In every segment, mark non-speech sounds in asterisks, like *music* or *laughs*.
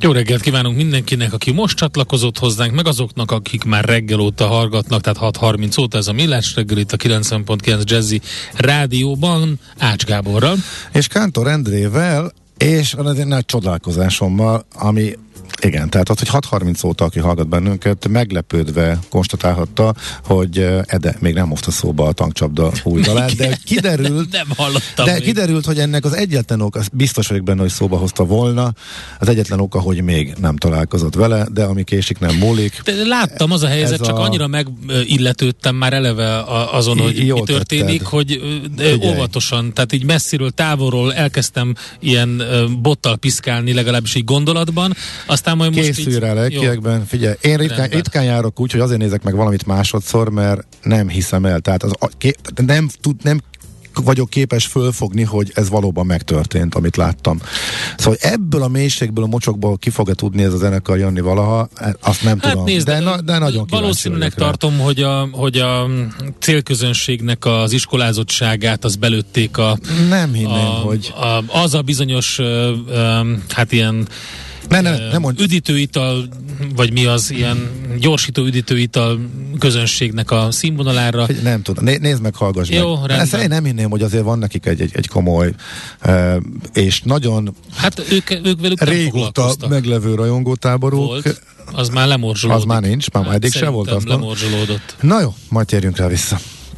Jó reggelt kívánunk mindenkinek, aki most csatlakozott hozzánk, meg azoknak, akik már reggel óta hallgatnak, tehát 6.30 óta ez a Millás reggel itt a 90.9 Jazzy rádióban, Ács Gáborral. És Kántor Endrével, és az egy nagy csodálkozásommal, ami igen, tehát az, hogy 6.30 óta, aki hallgat bennünket, meglepődve konstatálhatta, hogy Ede még nem hozta szóba a tankcsapda új dalát, de kiderült, nem hallottam de még. kiderült, hogy ennek az egyetlen oka, biztos vagyok benne, hogy szóba hozta volna, az egyetlen oka, hogy még nem találkozott vele, de ami késik nem múlik. De láttam, az a helyzet, Ez csak a- annyira megilletődtem már eleve azon, hogy Jól mi történik, tetted. hogy Figyelj. óvatosan, tehát így messziről, távolról elkezdtem ilyen bottal piszkálni, legalábbis így gondolatban, aztán majd most Készülj így, rá lelkiekben. Figyelj, én ritkán, Rendben. ritkán járok úgy, hogy azért nézek meg valamit másodszor, mert nem hiszem el. Tehát az, nem, tud, nem vagyok képes fölfogni, hogy ez valóban megtörtént, amit láttam. Szóval hogy ebből a mélységből, a mocsokból ki fog-e tudni ez a zenekar jönni valaha, azt nem Hát tudom. nézd, de, na, de nagyon Valószínűnek vagyok rá. tartom, hogy a, hogy a célközönségnek az iskolázottságát az belőtték a, Nem hinném, a, hogy... a, az a bizonyos hát ilyen Ne, ne, ö, nem mond, üdítőital, vagy mi az, ilyen gyorsító üdítőital közönségnek a színvonalára. Nem tudom, Né, nézd meg, hallgass Jó, meg. rendben. Ezt én nem hinném, hogy azért van nekik egy, egy, egy komoly uh, és nagyon Hát ők, ők velük régóta meglevő rajongótáboruk. Volt, az már lemorzsolódott. Az már nincs, már eddig se volt, lemorzsolódott. Na jó, majd térjünk rá vissza.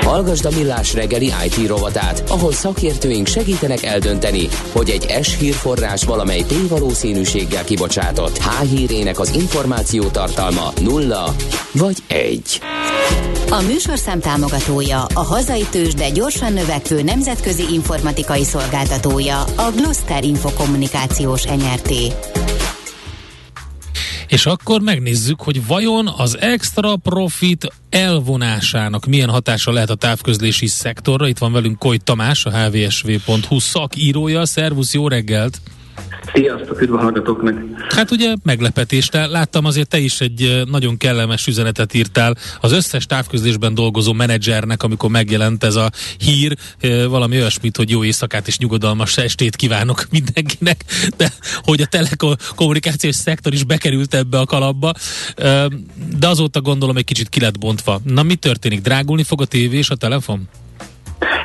Hallgasd a Millás reggeli IT rovatát, ahol szakértőink segítenek eldönteni, hogy egy S hírforrás valamely P valószínűséggel kibocsátott H hírének az információ tartalma nulla vagy egy. A műsorszám támogatója a hazai tős, de gyorsan növekvő nemzetközi informatikai szolgáltatója a Gloster Infokommunikációs NRT. És akkor megnézzük, hogy vajon az extra profit elvonásának milyen hatása lehet a távközlési szektorra. Itt van velünk Koly Tamás, a hvsv.hu szakírója. Szervusz, jó reggelt! Sziasztok, üdv a hallgatóknak! Hát ugye meglepetést láttam, azért te is egy nagyon kellemes üzenetet írtál az összes távközlésben dolgozó menedzsernek, amikor megjelent ez a hír, valami olyasmit, hogy jó éjszakát és nyugodalmas estét kívánok mindenkinek, de hogy a telekommunikációs szektor is bekerült ebbe a kalapba, de azóta gondolom egy kicsit ki lett bontva. Na mi történik? Drágulni fog a tévé és a telefon?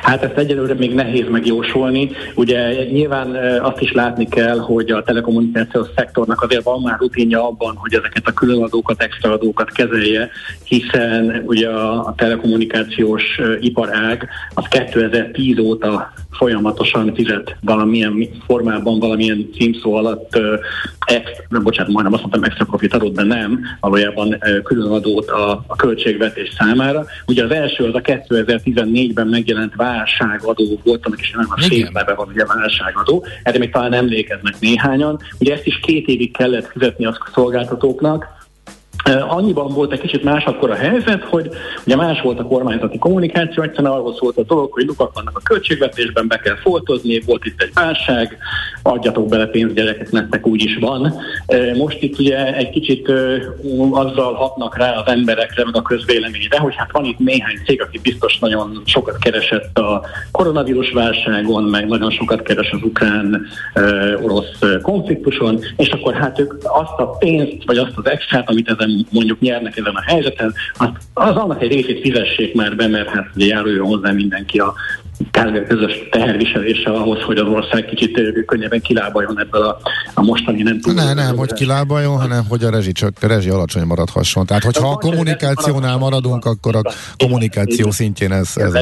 Hát ezt egyelőre még nehéz megjósolni. Ugye nyilván azt is látni kell, hogy a telekommunikációs szektornak azért van már rutinja abban, hogy ezeket a különadókat, extraadókat kezelje, hiszen ugye a, telekommunikációs iparág az 2010 óta folyamatosan fizet valamilyen formában, valamilyen címszó alatt extra, bocsánat, majdnem azt mondtam extra profit adót, de nem, valójában különadót a, a költségvetés számára. Ugye az első az a 2014-ben megjelent válságadó volt, annak is nem a szépen van ugye válságadó, erre még talán emlékeznek néhányan. Ugye ezt is két évig kellett fizetni a szolgáltatóknak, Annyiban volt egy kicsit más akkor a helyzet, hogy ugye más volt a kormányzati kommunikáció, egyszerűen arról szólt a dolog, hogy lukak vannak a költségvetésben, be kell foltozni, volt itt egy válság, adjatok bele pénzt gyerekek, nektek úgy is van. Most itt ugye egy kicsit azzal hatnak rá az emberekre, meg a közvéleményre, hogy hát van itt néhány cég, aki biztos nagyon sokat keresett a koronavírus válságon, meg nagyon sokat keres az ukrán-orosz konfliktuson, és akkor hát ők azt a pénzt, vagy azt az extrát, amit ezen mondjuk nyernek ezen a helyzeten, azt, az annak egy részét fizessék már be, mert hát ugye járuljon hozzá mindenki a kb. közös teherviselése ahhoz, hogy az ország kicsit könnyebben kilábaljon ebből a, a mostani nem tudom. Ne, nem, hogy kilábaljon, hanem hogy a rezsi, csak, a rezsi alacsony maradhasson. Tehát, hogyha a kommunikációnál maradunk, akkor a kommunikáció szintjén ez... ez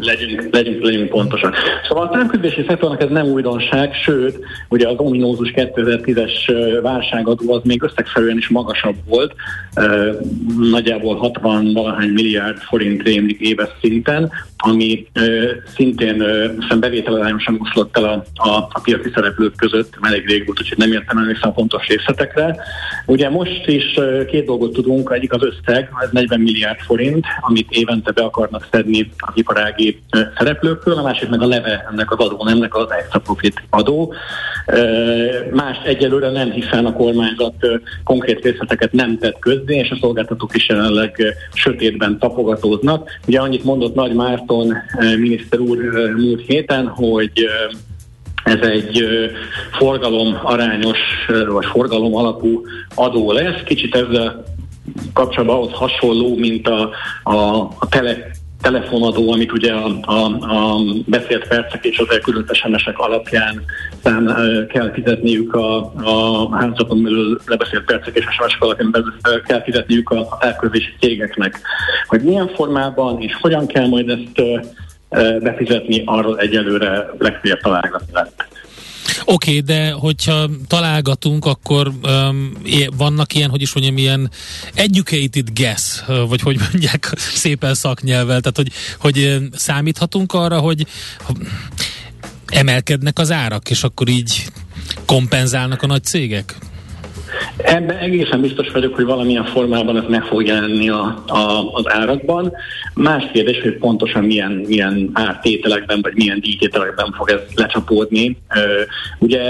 legyünk, legyünk, legyünk pontosan. Szóval a távközlési szektornak ez nem újdonság, sőt, ugye az ominózus 2010-es válságadó az még összegszerűen is magasabb volt, nagyjából 60 valahány milliárd forint rémlik éves szinten, ami szintén uh, bevételarányosan oszlott el a, a, a piaci szereplők között, elég rég volt, úgyhogy nem értem emlékszem a pontos részletekre. Ugye most is két dolgot tudunk, egyik az összeg, ez 40 milliárd forint, amit évente be akarnak szedni az iparági szereplőkről, a másik meg a leve ennek az adó, ennek az extra profit adó. Más egyelőre nem, hiszen a kormányzat konkrét részleteket nem tett közzé, és a szolgáltatók is jelenleg sötétben tapogatóznak. Ugye annyit mondott Nagy Márton miniszter úr múlt héten, hogy ez egy forgalom arányos, vagy forgalom alapú adó lesz. Kicsit ezzel kapcsolatban ahhoz hasonló, mint a, a, a tele, telefonadó, amit ugye a, a, a beszélt percek és az elküldött SMS-ek alapján szám, kell fizetniük a, a házakon belül lebeszélt percek és SMS-ek alapján kell fizetniük a elküldési cégeknek. Hogy milyen formában és hogyan kell majd ezt befizetni, arról egyelőre legfeljebb találgatni lett. Oké, okay, de hogyha találgatunk, akkor um, vannak ilyen, hogy is mondjam, ilyen educated guess, vagy hogy mondják szépen szaknyelvel, tehát hogy, hogy számíthatunk arra, hogy emelkednek az árak, és akkor így kompenzálnak a nagy cégek? Ebben egészen biztos vagyok, hogy valamilyen formában ez meg fog jelenni a, a, az árakban. Más kérdés, hogy pontosan milyen, milyen ártételekben, vagy milyen díjtételekben fog ez lecsapódni. Ugye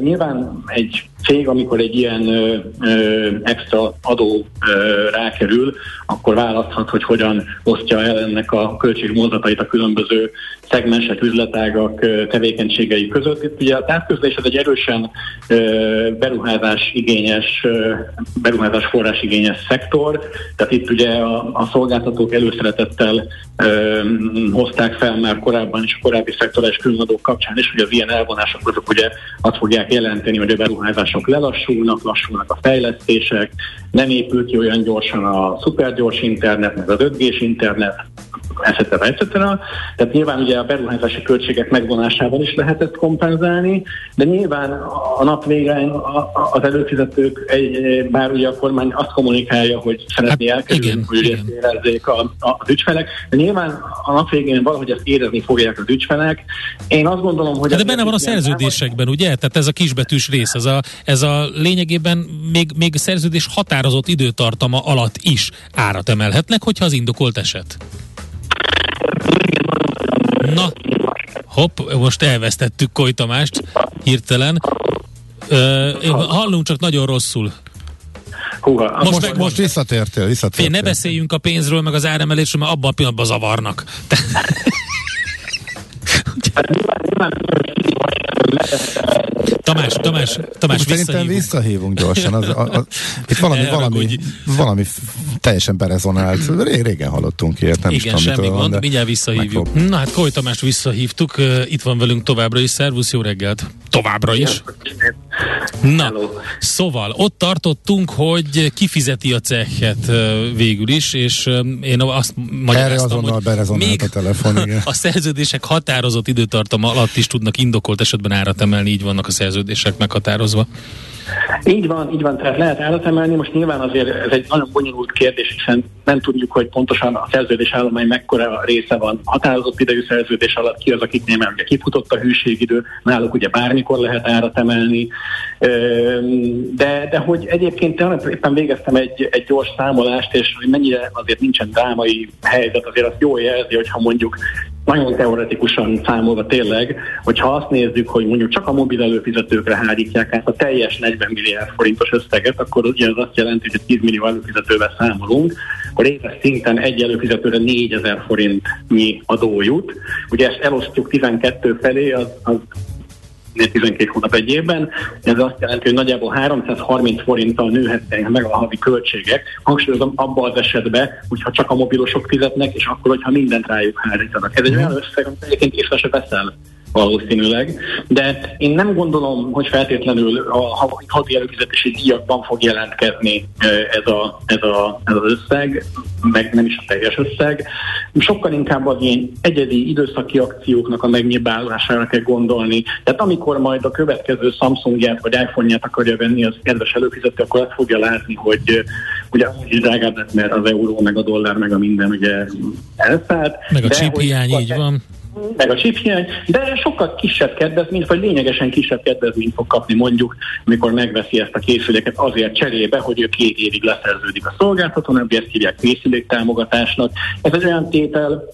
nyilván egy cég, amikor egy ilyen ö, ö, extra adó ö, rákerül, akkor választhat, hogy hogyan osztja el ennek a költségmozdatait a különböző szegmensek, üzletágak tevékenységei között. Itt ugye a távközlés ez egy erősen beruházás igényes, beruházás forrás igényes szektor, tehát itt ugye a, a szolgáltatók előszeretettel hozták fel már korábban is a korábbi szektorális különadók kapcsán is, hogy az ilyen elvonások azok ugye azt fogják jelenteni, hogy a beruházás beruházások lelassulnak, lassulnak a fejlesztések, nem épül ki olyan gyorsan a szupergyors internet, meg az 5G-s internet, etc. etc. Tehát nyilván ugye a beruházási költségek megvonásával is lehet ezt kompenzálni, de nyilván a nap végén az előfizetők, egy, bár ugye a kormány azt kommunikálja, hogy szeretné hát, elkerülni, igen, hogy igen. érezzék a, a, az ügyfelek, de nyilván a nap végén valahogy ezt érezni fogják az ügyfelek. Én azt gondolom, hogy... De benne van a szerződésekben, ugye? Tehát ez a kisbetűs rész, ez a, ez a lényegében még, még szerződés határozott időtartama alatt is árat emelhetnek, hogyha az indokolt eset. Na, hopp, most elvesztettük Koly Tamást hirtelen. Ö, hallunk csak nagyon rosszul. Húha, most, most, meg, most visszatértél, visszatértél. Fél, ne beszéljünk a pénzről, meg az áremelésről, mert abban a pillanatban zavarnak. Hát Tamás, Tamás, Tamás, Szerintem visszahívunk gyorsan. Az, az, az, itt valami, valami, valami teljesen berezonált. Régen hallottunk ilyet, nem Igen, is tudom, semmi gond, mindjárt visszahívjuk. Megfog. Na hát Koly Tamás visszahívtuk, itt van velünk továbbra is. Szervusz, jó reggelt! Továbbra is. Na, szóval ott tartottunk, hogy kifizeti a cechet végül is, és én azt magyaráztam, hogy még a telefon, igen. *laughs* a szerződések határozott időtartama alatt is tudnak indokolt esetben árat emelni, így vannak a szerződések meghatározva. Így van, így van, tehát lehet emelni. Most nyilván azért ez egy nagyon bonyolult kérdés, hiszen nem tudjuk, hogy pontosan a szerződés állomány mekkora része van határozott idejű szerződés alatt, ki az, akiknél már ugye kifutott a hűségidő, náluk ugye bármikor lehet árat. De, de hogy egyébként éppen végeztem egy, egy gyors számolást, és hogy mennyire azért nincsen drámai helyzet, azért azt jól jelzi, hogyha mondjuk nagyon teoretikusan számolva tényleg, hogyha azt nézzük, hogy mondjuk csak a mobil előfizetőkre hárítják át a teljes 40 milliárd forintos összeget, akkor ugye az azt jelenti, hogy 10 millió előfizetővel számolunk, akkor éves szinten egy előfizetőre 4000 forintnyi adó jut. Ugye ezt elosztjuk 12 felé, az, az 12 hónap egy évben. Ez azt jelenti, hogy nagyjából 330 forinttal nőhetnek meg a havi költségek. Hangsúlyozom abban az esetben, hogyha csak a mobilosok fizetnek, és akkor, hogyha mindent rájuk hárítanak. Ez egy olyan összeg, amit egyébként észre se veszel valószínűleg. De én nem gondolom, hogy feltétlenül a hadi előfizetési díjakban fog jelentkezni ez, a, ez, a, ez az összeg, meg nem is a teljes összeg. Sokkal inkább az ilyen egyedi időszaki akcióknak a megnyilvánulására kell gondolni. Tehát amikor majd a következő Samsungját vagy iPhone-ját akarja venni az kedves előfizető, akkor azt fogja látni, hogy ugye úgy drágább lett, mert az euró, meg a dollár, meg a minden ugye elszállt. Meg a chip hiány, így van meg a chiphiány, de sokkal kisebb kedvezményt, vagy lényegesen kisebb kedvezményt fog kapni mondjuk, amikor megveszi ezt a készüléket azért cserébe, hogy ő két évig leszerződik a szolgáltató, nem ezt hívják készüléktámogatásnak. Ez egy olyan tétel,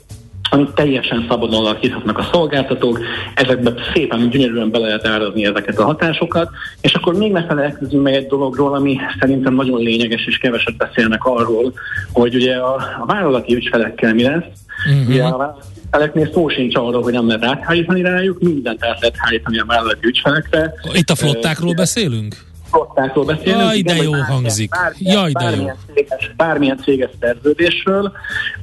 amit teljesen szabadon alakíthatnak a szolgáltatók, ezekbe szépen gyönyörűen be lehet árazni ezeket a hatásokat, és akkor még ne felelkezzünk meg egy dologról, ami szerintem nagyon lényeges, és keveset beszélnek arról, hogy ugye a, a vállalati ügyfelekkel mi lesz. Uh-huh. Ugye a ügyfeleknél szó sincs arról, hogy nem lehet áthárítani rájuk, mindent át lehet hárítani a vállalati ügyfelekre. Itt a flottákról beszélünk? Flottákról beszélünk. Jaj, de jó hangzik. Bármilyen, Jaj, de bármilyen, jó. Céges, bármilyen céges szerződésről.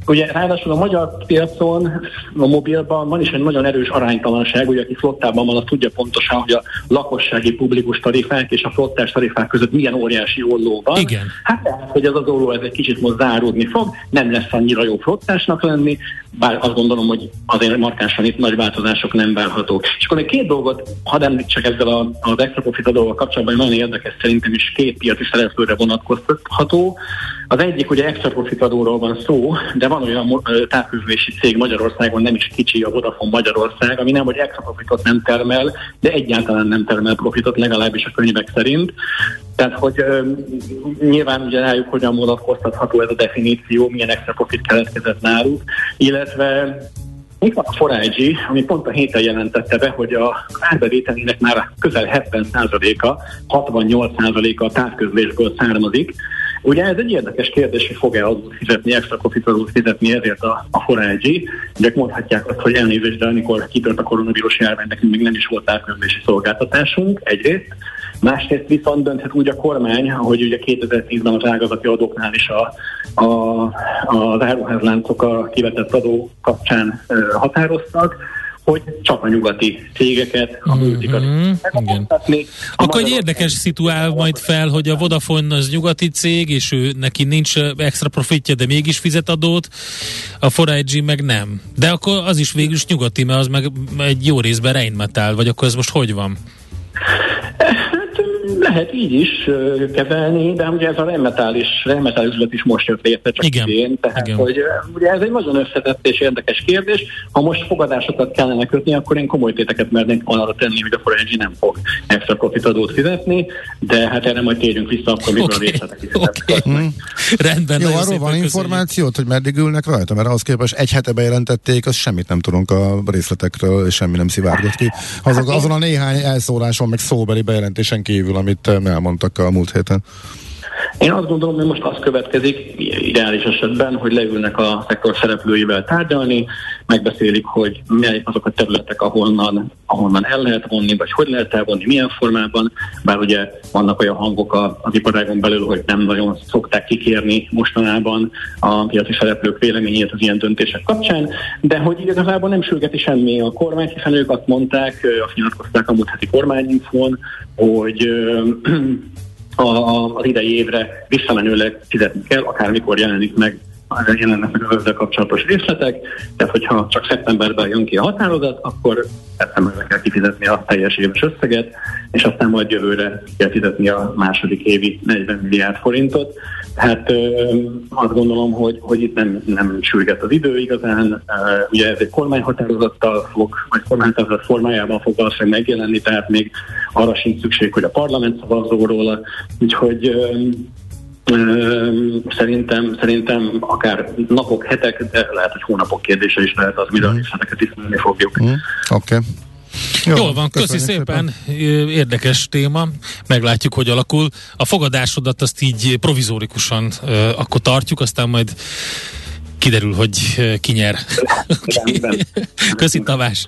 Ugye ráadásul a magyar piacon, a mobilban van is egy nagyon erős aránytalanság, ugye aki flottában van, az tudja pontosan, hogy a lakossági publikus tarifák és a flottás tarifák között milyen óriási olló van. Igen. Hát tehát, hogy ez az olló ez egy kicsit most záródni fog, nem lesz annyira jó flottásnak lenni, bár azt gondolom, hogy azért markánsan itt nagy változások nem várhatók. És akkor még két dolgot, hadd említsek ezzel a, az extra profit adóval kapcsolatban, nagyon érdekes szerintem is két piaci szereplőre vonatkoztatható. Az egyik ugye extra profit adóról van szó, de van olyan távközlési cég Magyarországon, nem is kicsi a Vodafone Magyarország, ami nem, hogy extra profitot nem termel, de egyáltalán nem termel profitot, legalábbis a könyvek szerint. Tehát, hogy ö, nyilván ugye rájuk hogyan vonatkoztatható ez a definíció, milyen extra profit keletkezett náluk, illetve itt van a Forágyi, ami pont a héten jelentette be, hogy a árbevételének már közel 70%-a, 68%-a a távközlésből származik. Ugye ez egy érdekes kérdés, hogy fog-e az fizetni, extra profitot fizetni ezért a, a Forágyi. Ugye mondhatják azt, hogy elnézést, de amikor kitört a koronavírus járvány, nekünk még nem is volt távközlési szolgáltatásunk, egyrészt. Másrészt viszont dönthet úgy a kormány, hogy ugye 2010-ben az ágazati adóknál is a, a, az áruházláncok a kivetett adó kapcsán határoztak, hogy csak a nyugati cégeket, a multikat mm-hmm, Akkor egy érdekes szituál majd fel, hogy a Vodafone az nyugati cég, és ő neki nincs extra profitja, de mégis fizet adót, a 4 meg nem. De akkor az is végül is nyugati, mert az meg egy jó részben Rheinmetall, vagy akkor ez most hogy van? Lehet így is kezelni, de ugye ez a remetális, remetális üzlet is most jött létre, csak igen. idén. Tehát, igen. hogy ugye ez egy nagyon összetett és érdekes kérdés. Ha most fogadásokat kellene kötni, akkor én komoly téteket mernék arra tenni, hogy a Forengy nem fog extra profit adót fizetni, de hát erre majd térjünk vissza, akkor mikor okay. a részletek is. Okay. Mm. Rendben, Jó, arról van információt, hogy meddig ülnek rajta, mert ahhoz képest egy hete bejelentették, az semmit nem tudunk a részletekről, és semmi nem szivárgott ki. Azon, hát azon a néhány elszóláson, meg szóbeli bejelentésen kívül, amit elmondtak a múlt héten. Én azt gondolom, hogy most az következik, ideális esetben, hogy leülnek a szektor szereplőivel tárgyalni, megbeszélik, hogy melyik azok a területek, ahonnan, ahonnan el lehet vonni, vagy hogy lehet elvonni, milyen formában, bár ugye vannak olyan hangok az iparágon belül, hogy nem nagyon szokták kikérni mostanában a piaci szereplők véleményét az ilyen döntések kapcsán, de hogy igazából nem sürgeti semmi a kormány, hiszen ők azt mondták, azt nyilatkozták a múlt heti kormányinfón, hogy a, az idei évre visszamenőleg fizetni kell, akármikor jelenik meg jelennek meg az ezzel kapcsolatos részletek, tehát hogyha csak szeptemberben jön ki a határozat, akkor szeptemberben kell kifizetni a teljes éves összeget, és aztán majd jövőre kell fizetni a második évi 40 milliárd forintot. Hát azt gondolom, hogy, hogy itt nem, nem sürget az idő igazán. Ugye ez egy kormányhatározattal fog, vagy kormányhatározat formájában fog valószínűleg megjelenni, tehát még arra sincs szükség, hogy a parlament szavazzó róla. Úgyhogy Szerintem, szerintem akár napok, hetek, de lehet, hogy hónapok kérdése is lehet az, miről mm. részleteket ismerni fogjuk. Mm. Oké. Okay. Jó, Jól van, köszi szépen. szépen. Érdekes téma. Meglátjuk, hogy alakul. A fogadásodat azt így provizórikusan uh, akkor tartjuk, aztán majd kiderül, hogy uh, ki nyer. *laughs* Köszi, Tavás.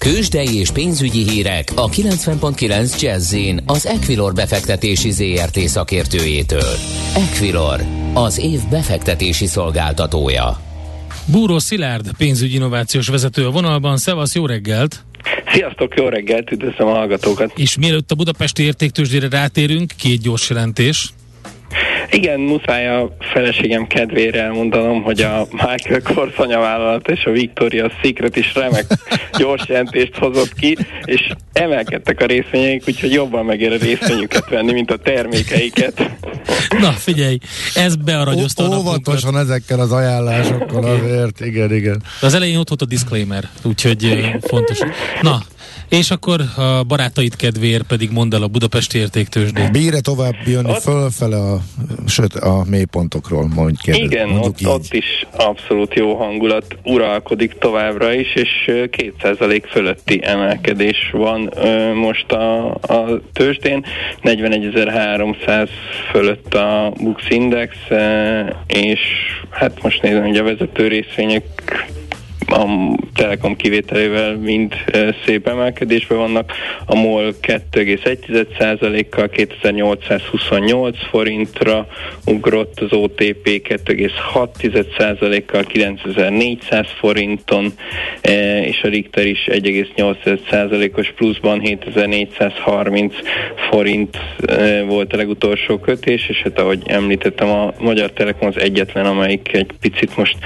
Kősdei és pénzügyi hírek a 90.9 jazz az Equilor befektetési ZRT szakértőjétől. Equilor, az év befektetési szolgáltatója. Búró Szilárd, pénzügyi innovációs vezető a vonalban. Szevasz, jó reggelt! Sziasztok, jó reggelt, üdvözlöm a hallgatókat! És mielőtt a budapesti értéktősdére rátérünk, két gyors jelentés. Igen, muszáj a feleségem kedvére elmondanom, hogy a Michael Kors anyavállalat és a Victoria Secret is remek gyors jelentést hozott ki, és emelkedtek a részvényeik, úgyhogy jobban megér a részvényüket venni, mint a termékeiket. Na, figyelj, ez bearagyozta a Óvatosan ezekkel az ajánlásokkal azért, igen, igen. De az elején ott volt a disclaimer, úgyhogy fontos. Na, és akkor a barátaid kedvéért pedig mondd el a Budapesti értéktősdét. Bíre tovább jönni ott... fölfele a, sőt, a mélypontokról, mondj kérdez, Igen, ott, ott is abszolút jó hangulat uralkodik továbbra is, és 2% fölötti emelkedés van most a, a tőzsdén, 41.300 fölött a Bux Index, és hát most nézem, hogy a vezető részvények a Telekom kivételével mind szép emelkedésben vannak. A MOL 2,1%-kal 2828 forintra ugrott, az OTP 2,6%-kal 9400 forinton, és a Richter is 1,8%-os pluszban 7430 forint volt a legutolsó kötés, és hát ahogy említettem, a Magyar Telekom az egyetlen, amelyik egy picit most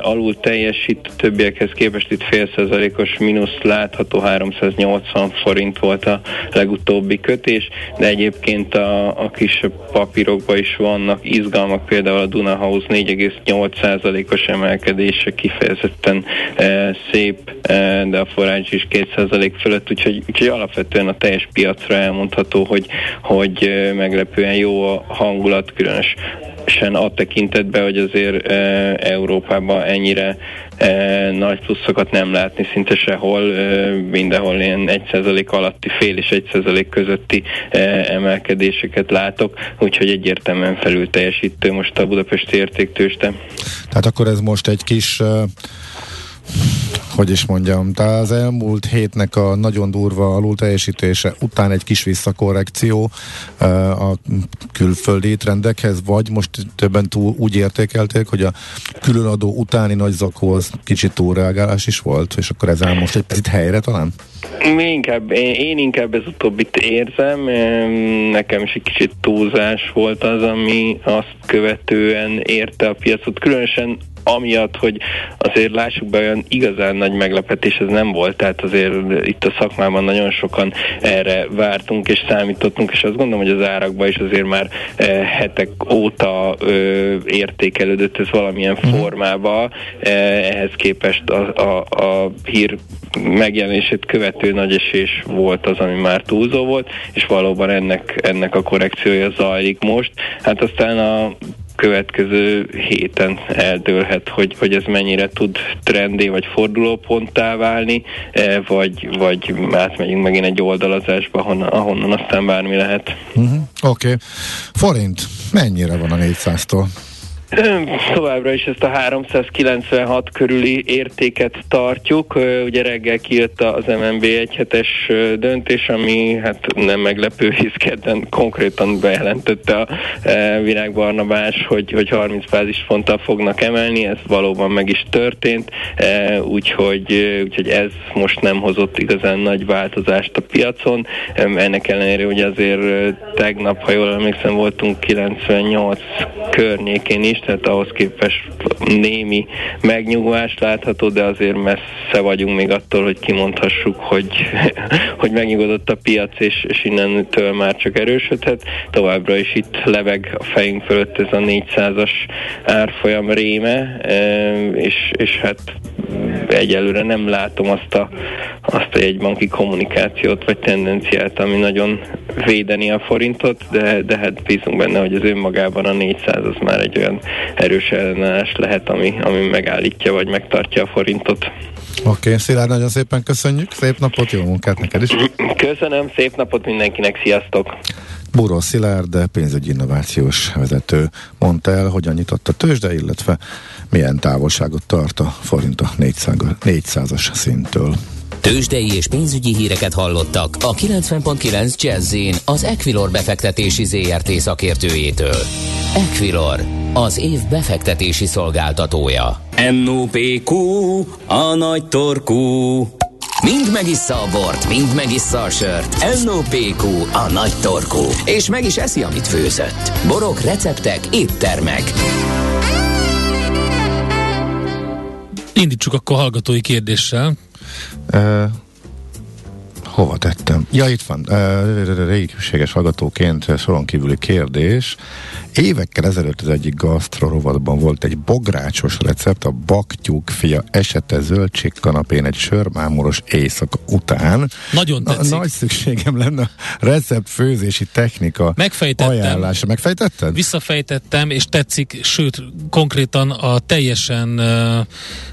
alul teljesít, több többiekhez képest itt fél százalékos mínusz látható, 380 forint volt a legutóbbi kötés, de egyébként a, a kisebb papírokban is vannak izgalmak, például a Dunahouse 4,8 százalékos emelkedése kifejezetten e, szép, e, de a forrács is 2 százalék fölött, úgyhogy, úgyhogy alapvetően a teljes piacra elmondható, hogy, hogy e, meglepően jó a hangulat, különös sen a tekintetben, hogy azért e, Európában ennyire nagy pluszokat nem látni szinte sehol, mindenhol ilyen 1% alatti fél és 1% közötti emelkedéseket látok, úgyhogy egyértelműen felül teljesítő most a budapesti értéktőste. Tehát akkor ez most egy kis uh hogy is mondjam, tehát az elmúlt hétnek a nagyon durva alul teljesítése után egy kis visszakorrekció a külföldi trendekhez, vagy most többen túl úgy értékelték, hogy a különadó utáni nagy zakóhoz kicsit túlreagálás is volt, és akkor ezzel most egy picit helyre talán? Mi inkább, én inkább ez utóbbit érzem, nekem is egy kicsit túlzás volt az, ami azt követően érte a piacot, különösen amiatt, hogy azért lássuk be, olyan igazán nagy meglepetés ez nem volt, tehát azért itt a szakmában nagyon sokan erre vártunk és számítottunk, és azt gondolom, hogy az árakban is azért már eh, hetek óta értékelődött ez valamilyen uh-huh. formába, eh, ehhez képest a, a, a hír megjelenését követő nagy esés volt az, ami már túlzó volt, és valóban ennek, ennek a korrekciója zajlik most. Hát aztán a következő héten eldőlhet, hogy, hogy ez mennyire tud trendé vagy fordulóponttá válni, eh, vagy, vagy átmegyünk megint egy oldalazásba, ahonnan, ahonnan aztán bármi lehet. Uh-huh. Oké. Okay. Forint, mennyire van a 400-tól? *clears throat* Továbbra is ezt a 396 körüli értéket tartjuk. Ugye reggel kijött az MNB egyhetes döntés, ami hát nem meglepő, *laughs* hisz kedden konkrétan bejelentette a Virág Barnabás, hogy, hogy 30 bázisponttal fognak emelni, ez valóban meg is történt, úgyhogy, úgyhogy ez most nem hozott igazán nagy változást a piacon. Ennek ellenére, hogy azért tegnap, ha jól emlékszem, voltunk 98 környékén is, tehát ahhoz képest némi megnyugvást látható, de azért messze vagyunk még attól, hogy kimondhassuk, hogy, *laughs* hogy megnyugodott a piac, és, és innentől már csak erősödhet. Továbbra is itt leveg a fejünk fölött ez a 400-as árfolyam réme, és, és hát egyelőre nem látom azt a, azt a jegybanki kommunikációt vagy tendenciát, ami nagyon védeni a forintot, de, de hát bízunk benne, hogy az önmagában a 400 az már egy olyan erős ellenállás lehet, ami, ami megállítja vagy megtartja a forintot. Oké, okay, Szilárd, nagyon szépen köszönjük, szép napot, jó munkát neked is. Köszönöm, szép napot mindenkinek, sziasztok! Búró Szilárd, pénzügyi innovációs vezető mondta el, hogyan nyitott a tőzsde, illetve milyen távolságot tart a forint a 400-as szinttől. Tőzsdei és pénzügyi híreket hallottak a 90.9 jazz az Equilor befektetési ZRT szakértőjétől. Equilor, az év befektetési szolgáltatója. NOPQ, a nagy torkú. Mind megissza a bort, mind megissza a sört. NOPQ, a nagy torkú. És meg is eszi, amit főzött. Borok, receptek, éttermek. Indítsuk akkor hallgatói kérdéssel. Uh, hova tettem? Ja, itt van. Uh, régiséges hallgatóként soron kívüli kérdés. Évekkel ezelőtt az egyik gasztrorovadban volt egy bográcsos recept, a baktyúk fia esete zöldségkanapén egy sörmámoros éjszaka után. Nagyon tetszik. Na, nagy szükségem lenne a recept főzési technika Megfejtettem. ajánlása. Megfejtetted? Visszafejtettem, és tetszik, sőt, konkrétan a teljesen uh,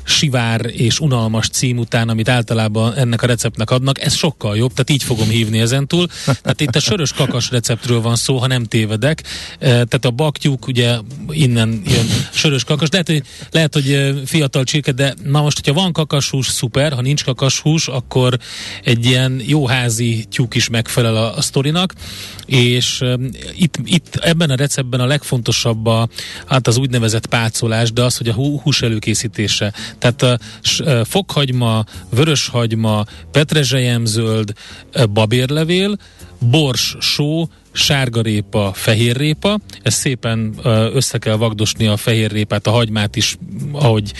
sivár és unalmas cím után, amit általában ennek a receptnek adnak, ez sokkal jobb, tehát így fogom hívni ezentúl. Tehát itt a sörös kakas receptről van szó, ha nem tévedek. Uh, tehát a a baktyúk, ugye innen jön sörös kakas, lehet, hogy, lehet, hogy fiatal csirke, de na most, hogyha van kakashús, szuper, ha nincs kakashús, akkor egy ilyen jó házi tyúk is megfelel a, a sztorinak, és um, itt, itt ebben a receptben a legfontosabb a, hát az úgynevezett pácolás, de az, hogy a hús előkészítése. Tehát a, a fokhagyma, vöröshagyma, petrezselyemzöld, babérlevél, bors, só, sárgarépa, fehérrépa, ez szépen össze kell vagdosni a fehérrépát, a hagymát is, ahogy,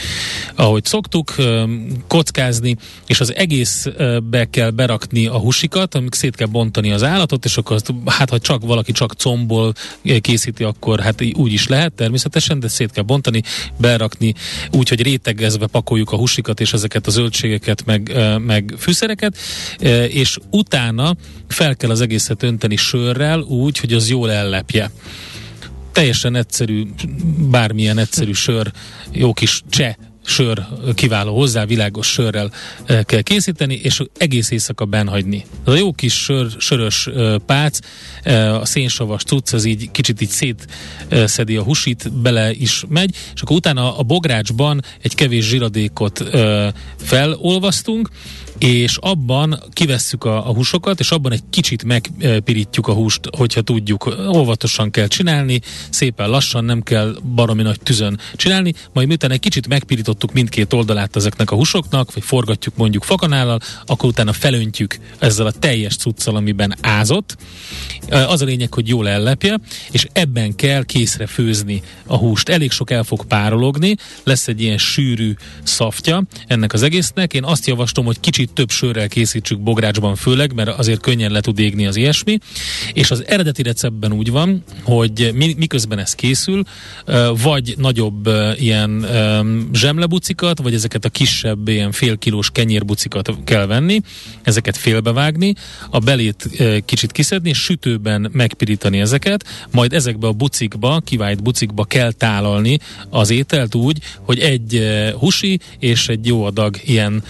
ahogy szoktuk, kockázni, és az egészbe kell berakni a húsikat, amik szét kell bontani az állatot, és akkor azt, hát ha csak valaki csak combból készíti, akkor hát úgy is lehet természetesen, de szét kell bontani, berakni. Úgy, hogy rétegezve pakoljuk a húsikat és ezeket a zöldségeket, meg, meg fűszereket, és utána fel kell az egészet önteni sörrel, úgy, hogy az jól ellepje. Teljesen egyszerű, bármilyen egyszerű sör, jó kis cseh sör kiváló hozzá, világos sörrel e, kell készíteni, és egész éjszaka benhagyni. Az a jó kis sör, sörös e, pác, e, a szénsavas cucc, az így kicsit így szétszedi a husit, bele is megy, és akkor utána a bográcsban egy kevés zsiradékot felolvasztunk, és abban kivesszük a, a húsokat, és abban egy kicsit megpirítjuk a húst, hogyha tudjuk, óvatosan kell csinálni, szépen lassan, nem kell baromi nagy tüzön csinálni, majd miután egy kicsit megpirítottuk mindkét oldalát ezeknek a húsoknak, vagy forgatjuk mondjuk fakanállal, akkor utána felöntjük ezzel a teljes cuccal, amiben ázott. Az a lényeg, hogy jól ellepje, és ebben kell készre főzni a húst. Elég sok el fog párologni, lesz egy ilyen sűrű szaftja ennek az egésznek. Én azt javaslom, hogy kicsit több sörrel készítsük bográcsban főleg, mert azért könnyen le tud égni az ilyesmi. És az eredeti receptben úgy van, hogy mi, miközben ez készül, vagy nagyobb ilyen zsemlebucikat, vagy ezeket a kisebb ilyen fél kilós kenyérbucikat kell venni, ezeket félbevágni, a belét kicsit kiszedni, és sütőben megpirítani ezeket, majd ezekbe a bucikba, kivált bucikba kell tálalni az ételt úgy, hogy egy husi és egy jó adag ilyen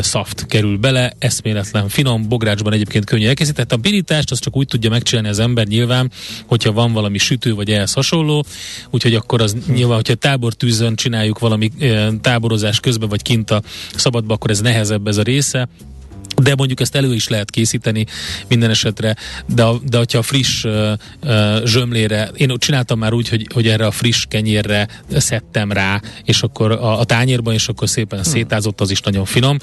szaft kerül bele, eszméletlen finom, bográcsban egyébként könnyű elkészíteni. Tehát a pirítást az csak úgy tudja megcsinálni az ember nyilván, hogyha van valami sütő vagy ehhez hasonló, úgyhogy akkor az nyilván, hogyha tábortűzön csináljuk valami e, táborozás közben, vagy kint a szabadba, akkor ez nehezebb ez a része, de mondjuk ezt elő is lehet készíteni minden esetre, de, de hogyha friss uh, uh, zsömlére, én csináltam már úgy, hogy, hogy erre a friss kenyérre szedtem rá, és akkor a, a tányérban, és akkor szépen hmm. szétázott, az is nagyon finom.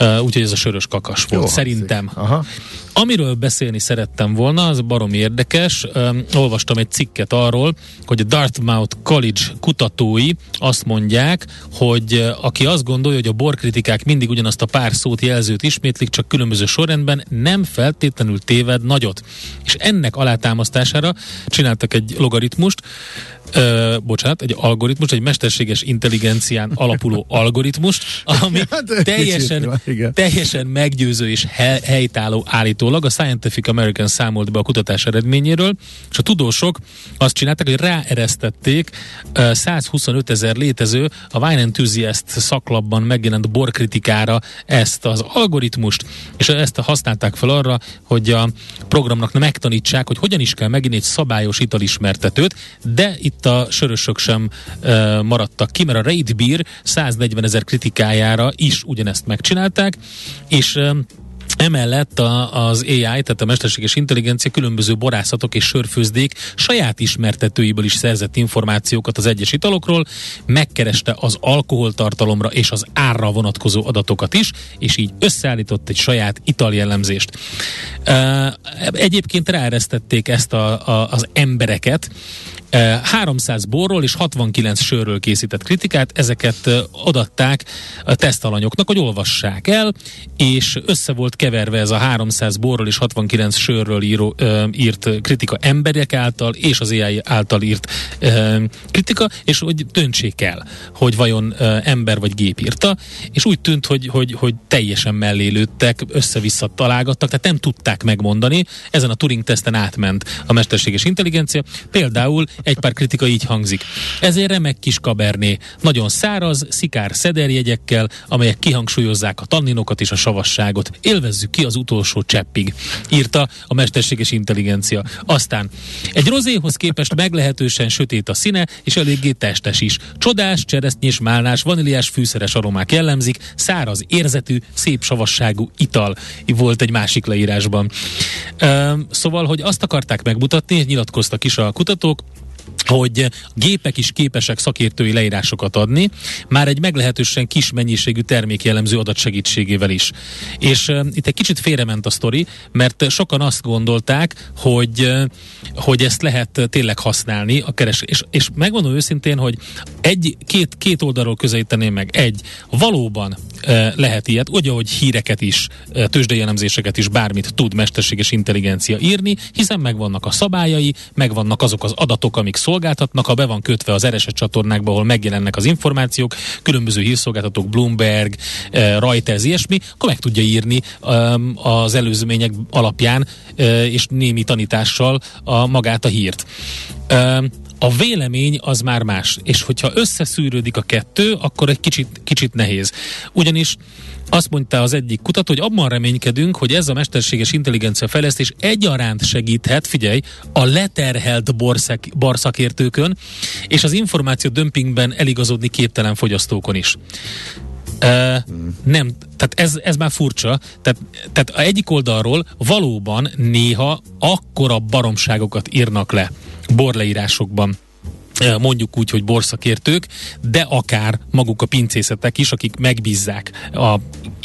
Uh, úgyhogy ez a sörös kakas volt, Jó, szerintem. Aha. Amiről beszélni szerettem volna, az barom érdekes. Um, olvastam egy cikket arról, hogy a Dartmouth College kutatói azt mondják, hogy uh, aki azt gondolja, hogy a borkritikák mindig ugyanazt a pár szót jelzőt ismétlik, csak különböző sorrendben, nem feltétlenül téved nagyot. És ennek alátámasztására csináltak egy logaritmust, Ö, bocsánat, egy algoritmus, egy mesterséges intelligencián alapuló *laughs* algoritmus, ami Hát, teljesen, igen. teljesen meggyőző és he- helytálló állítólag. A Scientific American számolt be a kutatás eredményéről, és a tudósok azt csinálták, hogy ráeresztették ö, 125 ezer létező a Wine Enthusiast szaklapban megjelent borkritikára ezt az algoritmust, és ezt használták fel arra, hogy a programnak megtanítsák, hogy hogyan is kell megint egy szabályos italismertetőt, de itt a sörösök sem maradtak ki, mert a Raid Beer 140 ezer kritikájára is ugyanezt megcsinálták, és Emellett a, az AI, tehát a mesterséges intelligencia különböző borászatok és sörfőzdék saját ismertetőiből is szerzett információkat az egyes italokról, megkereste az alkoholtartalomra és az árra vonatkozó adatokat is, és így összeállított egy saját italjellemzést. Egyébként ráeresztették ezt a, a, az embereket, 300 borról és 69 sörről készített kritikát, ezeket odatták a tesztalanyoknak, hogy olvassák el, és össze volt keverve ez a 300 borról és 69 sörről író, írt kritika emberek által, és az AI által írt kritika, és hogy döntsék el, hogy vajon ember vagy gép írta, és úgy tűnt, hogy, hogy, hogy teljesen mellélődtek, össze-vissza találgattak, tehát nem tudták megmondani, ezen a Turing-teszten átment a mesterséges intelligencia, például egy pár kritika így hangzik. Ezért remek kis kaberné, nagyon száraz, szikár szederjegyekkel, amelyek kihangsúlyozzák a tanninokat és a savasságot. Élvezzük ki az utolsó cseppig, írta a mesterséges intelligencia. Aztán egy rozéhoz képest meglehetősen sötét a színe, és eléggé testes is. Csodás, cseresznyés, málnás, vaníliás fűszeres aromák jellemzik, száraz, érzetű, szép savasságú ital volt egy másik leírásban. Szóval, hogy azt akarták megmutatni, nyilatkoztak is a kutatók, hogy gépek is képesek szakértői leírásokat adni, már egy meglehetősen kis mennyiségű termékjellemző adat segítségével is. És uh, itt egy kicsit félrement a sztori, mert sokan azt gondolták, hogy, uh, hogy ezt lehet tényleg használni a keres. És, és megmondom őszintén, hogy egy, két, két oldalról közelíteném meg. Egy, valóban uh, lehet ilyet, úgy, ahogy híreket is, uh, tőzsdejelemzéseket is, bármit tud mesterséges intelligencia írni, hiszen megvannak a szabályai, megvannak azok az adatok, amik szolgáltatnak, ha be van kötve az RSS csatornákba, ahol megjelennek az információk, különböző hírszolgáltatók, Bloomberg, Reuters, ilyesmi, akkor meg tudja írni az előzmények alapján és némi tanítással a magát a hírt. A vélemény az már más, és hogyha összeszűrődik a kettő, akkor egy kicsit, kicsit nehéz. Ugyanis azt mondta az egyik kutató, hogy abban reménykedünk, hogy ez a mesterséges intelligencia fejlesztés egyaránt segíthet, figyelj, a leterhelt borszak, barszakértőkön, és az információ dömpingben eligazodni képtelen fogyasztókon is. Uh, nem, tehát ez, ez már furcsa. Tehát, tehát a egyik oldalról valóban néha akkora baromságokat írnak le borleírásokban, mondjuk úgy, hogy borszakértők, de akár maguk a pincészetek is, akik megbízzák a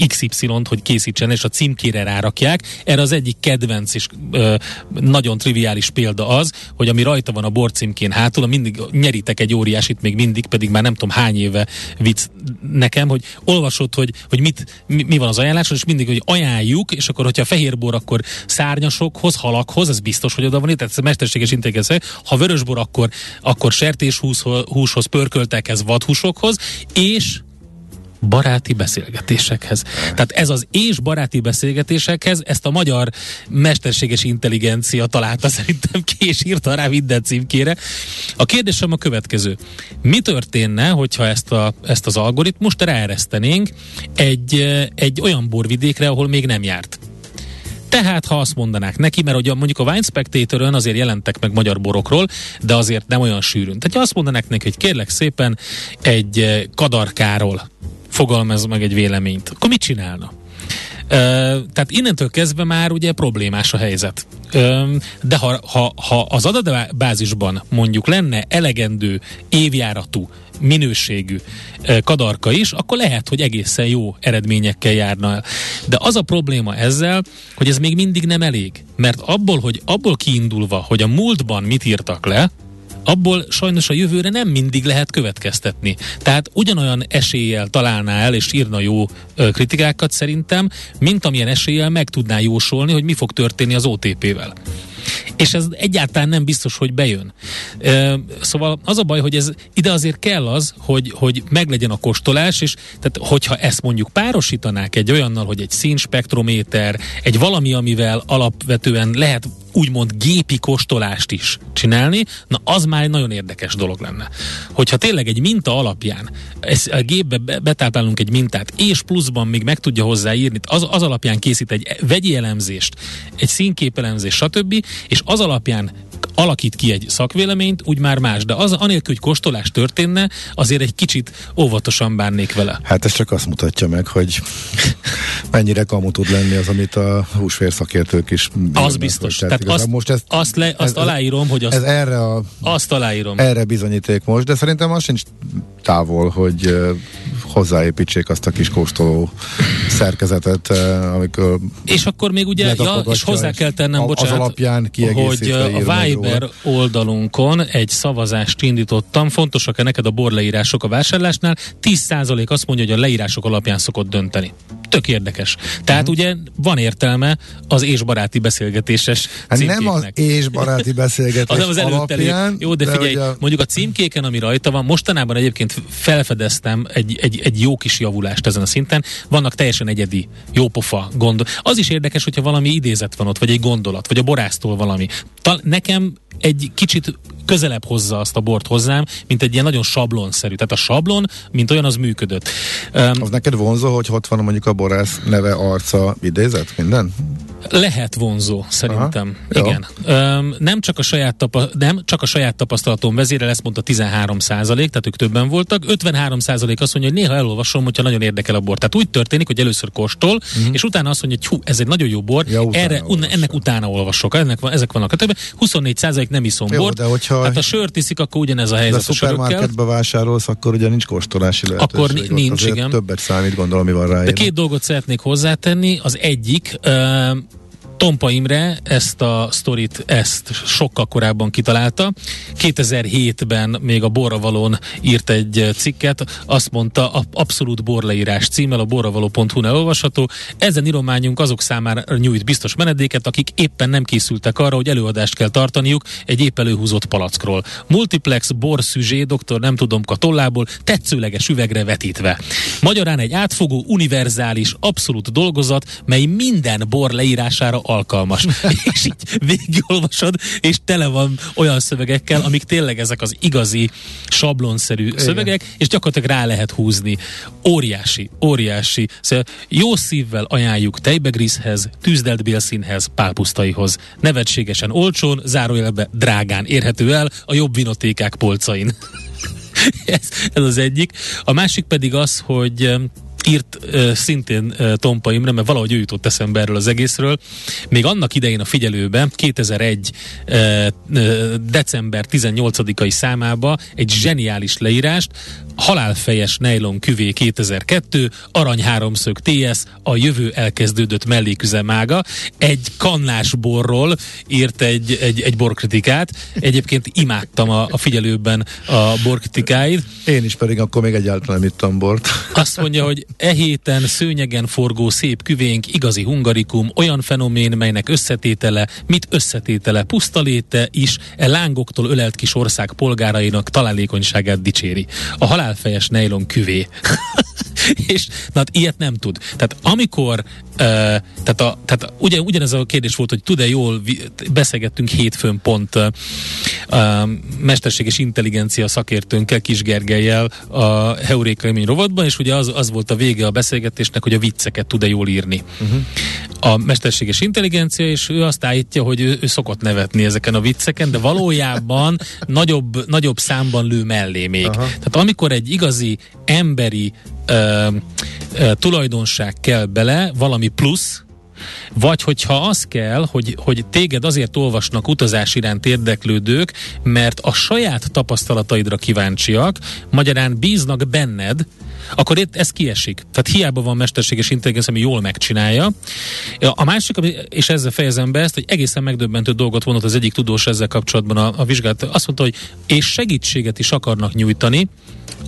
XY-t, hogy készítsen, és a címkére rárakják. Erre az egyik kedvenc és ö, nagyon triviális példa az, hogy ami rajta van a borcímkén hátul, mindig nyeritek egy óriásit, még mindig, pedig már nem tudom hány éve vicc nekem, hogy olvasod, hogy, hogy mit, mi, mi van az ajánláson, és mindig, hogy ajánljuk, és akkor, hogyha fehér bor, akkor szárnyasokhoz, halakhoz, ez biztos, hogy oda van, tehát ez mesterséges intelligencia. Ha vörösbor, akkor, akkor sertéshúshoz, pörköltekhez, vadhúsokhoz, és baráti beszélgetésekhez. Tehát ez az és baráti beszélgetésekhez, ezt a magyar mesterséges intelligencia találta szerintem ki, és írta rá minden címkére. A kérdésem a következő. Mi történne, hogyha ezt, a, ezt az algoritmust ráeresztenénk egy, egy olyan borvidékre, ahol még nem járt? Tehát, ha azt mondanák neki, mert ugye mondjuk a Wine spectator azért jelentek meg magyar borokról, de azért nem olyan sűrűn. Tehát, ha azt mondanák neki, hogy kérlek szépen egy kadarkáról fogalmaz meg egy véleményt, akkor mit csinálna? Uh, tehát innentől kezdve már ugye problémás a helyzet. Uh, de ha, ha, ha az adatbázisban mondjuk lenne elegendő évjáratú minőségű kadarka is, akkor lehet, hogy egészen jó eredményekkel járna el. De az a probléma ezzel, hogy ez még mindig nem elég. Mert abból, hogy abból kiindulva, hogy a múltban mit írtak le, abból sajnos a jövőre nem mindig lehet következtetni. Tehát ugyanolyan eséllyel találná el és írna jó kritikákat szerintem, mint amilyen eséllyel meg tudná jósolni, hogy mi fog történni az OTP-vel és ez egyáltalán nem biztos, hogy bejön. Szóval az a baj, hogy ez ide azért kell az, hogy, hogy meglegyen a kóstolás, és tehát hogyha ezt mondjuk párosítanák egy olyannal, hogy egy színspektrométer, egy valami, amivel alapvetően lehet úgymond gépi kóstolást is csinálni, na az már egy nagyon érdekes dolog lenne. Hogyha tényleg egy minta alapján ez, a gépbe betáplálunk egy mintát, és pluszban még meg tudja hozzáírni, az, az alapján készít egy vegyi elemzést, egy színképelemzést, stb., és az alapján alakít ki egy szakvéleményt, úgy már más. De az, anélkül, hogy kóstolás történne, azért egy kicsit óvatosan bánnék vele. Hát ez csak azt mutatja meg, hogy mennyire kamu tud lenni az, amit a húsvér szakértők is Az biztos. Tehát azt, most ezt, azt, le, azt ez, aláírom, hogy azt, ez erre a, azt aláírom. Erre bizonyíték most, de szerintem az sincs távol, hogy hozzáépítsék azt a kis kóstoló szerkezetet, amikor És akkor még ugye, ja, és hozzá kell tennem, bocsánat, az alapján hogy a Viber oldalunkon egy szavazást indítottam, fontosak-e neked a borleírások a vásárlásnál? 10% azt mondja, hogy a leírások alapján szokott dönteni. Tök érdekes. Tehát uh-huh. ugye van értelme az ésbaráti beszélgetéses hát Nem az ésbaráti beszélgetés *laughs* az, az alapján. Jó, de, de figyelj, ugye... mondjuk a címkéken, ami rajta van, mostanában egyébként felfedeztem egy, egy, egy jó kis javulást ezen a szinten. Vannak teljesen egyedi, jópofa gond. Az is érdekes, hogyha valami idézet van ott, vagy egy gondolat, vagy a borásztól valami. Tal- nekem egy kicsit közelebb hozza azt a bort hozzám, mint egy ilyen nagyon sablonszerű. Tehát a sablon, mint olyan, az működött. Um, az neked vonzó, hogy ott van mondjuk a borász neve, arca, idézet, minden? Lehet vonzó, szerintem. Aha, Igen. Um, nem, csak a saját tapa, nem csak a saját tapasztalatom vezére, ezt mondta 13 százalék, tehát ők többen voltak. 53 százalék azt mondja, hogy néha elolvasom, hogyha nagyon érdekel a bor. Tehát úgy történik, hogy először kóstol, uh-huh. és utána azt mondja, hogy hú, ez egy nagyon jó bor, ja, erre, utána ennek utána olvasok. Ennek van, ezek vannak a többi. 24 százalék nem iszom jó, bort. De hogyha hát a sört iszik, akkor ugyanez a helyzet. De a szupermarketbe vásárolsz, akkor ugye nincs kóstolási lehetőség. Akkor nincs, igen. Többet számít, gondolom, mi van rá. De két dolgot szeretnék hozzátenni. Az egyik, Tompa Imre ezt a sztorit, ezt sokkal korábban kitalálta. 2007-ben még a Borravalon írt egy cikket, azt mondta, a abszolút borleírás címmel a borravaló.hu olvasható. Ezen írományunk azok számára nyújt biztos menedéket, akik éppen nem készültek arra, hogy előadást kell tartaniuk egy épp előhúzott palackról. Multiplex borszüzsé, doktor nem tudom tollából, tetszőleges üvegre vetítve. Magyarán egy átfogó, univerzális, abszolút dolgozat, mely minden bor leírására alkalmas. *laughs* és így végigolvasod, és tele van olyan szövegekkel, amik tényleg ezek az igazi, sablonszerű Igen. szövegek, és gyakorlatilag rá lehet húzni. Óriási, óriási. Szóval jó szívvel ajánljuk tejbegrízhez, tűzdelt bélszínhez, pálpusztaihoz. Nevetségesen olcsón, zárójelbe drágán érhető el a jobb vinotékák polcain. *laughs* ez, ez az egyik. A másik pedig az, hogy írt uh, szintén uh, Tompa Imre, mert valahogy ő jutott eszembe erről az egészről. Még annak idején a figyelőben, 2001 uh, december 18-ai számába egy zseniális leírást, halálfejes nejlon küvé 2002, arany háromszög TS, a jövő elkezdődött melléküzemága. Egy kannás borról írt egy, egy, egy borkritikát. Egyébként imádtam a, a figyelőben a borkritikáit. Én is pedig akkor még egyáltalán nem ittam bort. *laughs* Azt mondja, hogy E héten szőnyegen forgó szép küvénk, igazi hungarikum, olyan fenomén, melynek összetétele, mit összetétele, pusztaléte is e lángoktól ölelt kis ország polgárainak találékonyságát dicséri. A halálfejes nejlon küvé. *laughs* és na, hát ilyet nem tud. Tehát amikor, uh, tehát, a, tehát ugyan, ugyanez a kérdés volt, hogy tud-e jól, beszélgettünk hétfőn pont uh, uh, mesterséges intelligencia szakértőnkkel, Kis Gergelyel a Heuréka élmény rovatban, és ugye az, az volt a vége a beszélgetésnek, hogy a vicceket tud-e jól írni. Uh-huh. A mesterséges intelligencia, és ő azt állítja, hogy ő, ő szokott nevetni ezeken a vicceken, de valójában *laughs* nagyobb, nagyobb számban lő mellé még. Uh-huh. Tehát amikor egy igazi emberi ö, ö, tulajdonság kell bele, valami plusz, vagy hogyha az kell, hogy, hogy téged azért olvasnak utazás iránt érdeklődők, mert a saját tapasztalataidra kíváncsiak, magyarán bíznak benned, akkor ez kiesik. Tehát hiába van mesterséges intelligencia, ami jól megcsinálja. A másik, és ezzel fejezem be ezt, hogy egészen megdöbbentő dolgot vonott az egyik tudós ezzel kapcsolatban a, a vizsgálat. Azt mondta, hogy és segítséget is akarnak nyújtani,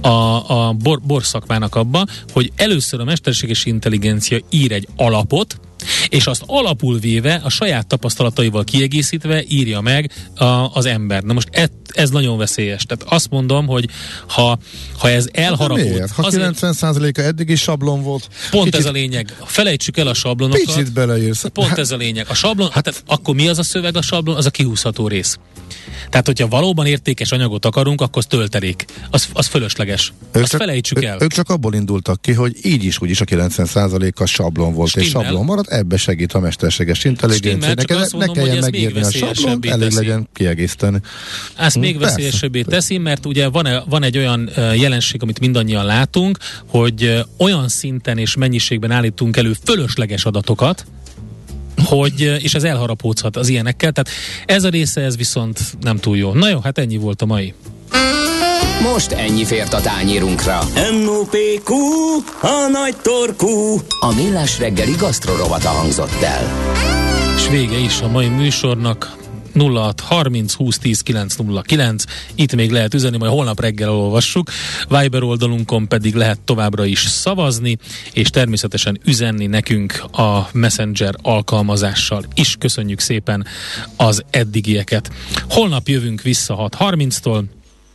a, a bor, borszakmának abba, hogy először a mesterséges intelligencia ír egy alapot, és azt alapul véve, a saját tapasztalataival kiegészítve írja meg a, az ember. Na most ez, ez nagyon veszélyes. Tehát azt mondom, hogy ha, ha ez elharapód... Miért? Ha 90%-a eddig is sablon volt. Pont kicsit, ez a lényeg. Felejtsük el a sablonokat. Picit beleírsz. Pont hát, ez a lényeg. A sablon, hát, hát akkor mi az a szöveg a sablon? Az a kihúzható rész. Tehát, hogyha valóban értékes anyagot akarunk, akkor az töltelék. Az, az fölösleges. Ők Azt csak, felejtsük el. Ők csak abból indultak ki, hogy így is, úgy is a 90%-a sablon volt, Stimmel. és sablon maradt, ebbe segít a mesterséges intelligencia. Ne, ne kelljen megírni a sablon, elég teszi. legyen kiegészíteni. Ezt hm, még veszélyesebbé teszi, mert ugye van, van egy olyan jelenség, amit mindannyian látunk, hogy olyan szinten és mennyiségben állítunk elő fölösleges adatokat, hogy, és ez elharapódhat az ilyenekkel, tehát ez a része, ez viszont nem túl jó. Na jó, hát ennyi volt a mai. Most ennyi fért a tányérunkra. M.O.P.Q. A nagy torkú. A millás reggeli gasztrorovata hangzott el. És vége is a mai műsornak. 06 30 20 10 909. Itt még lehet üzenni, majd holnap reggel olvassuk. Viber oldalunkon pedig lehet továbbra is szavazni, és természetesen üzenni nekünk a Messenger alkalmazással is. Köszönjük szépen az eddigieket. Holnap jövünk vissza 6.30-tól.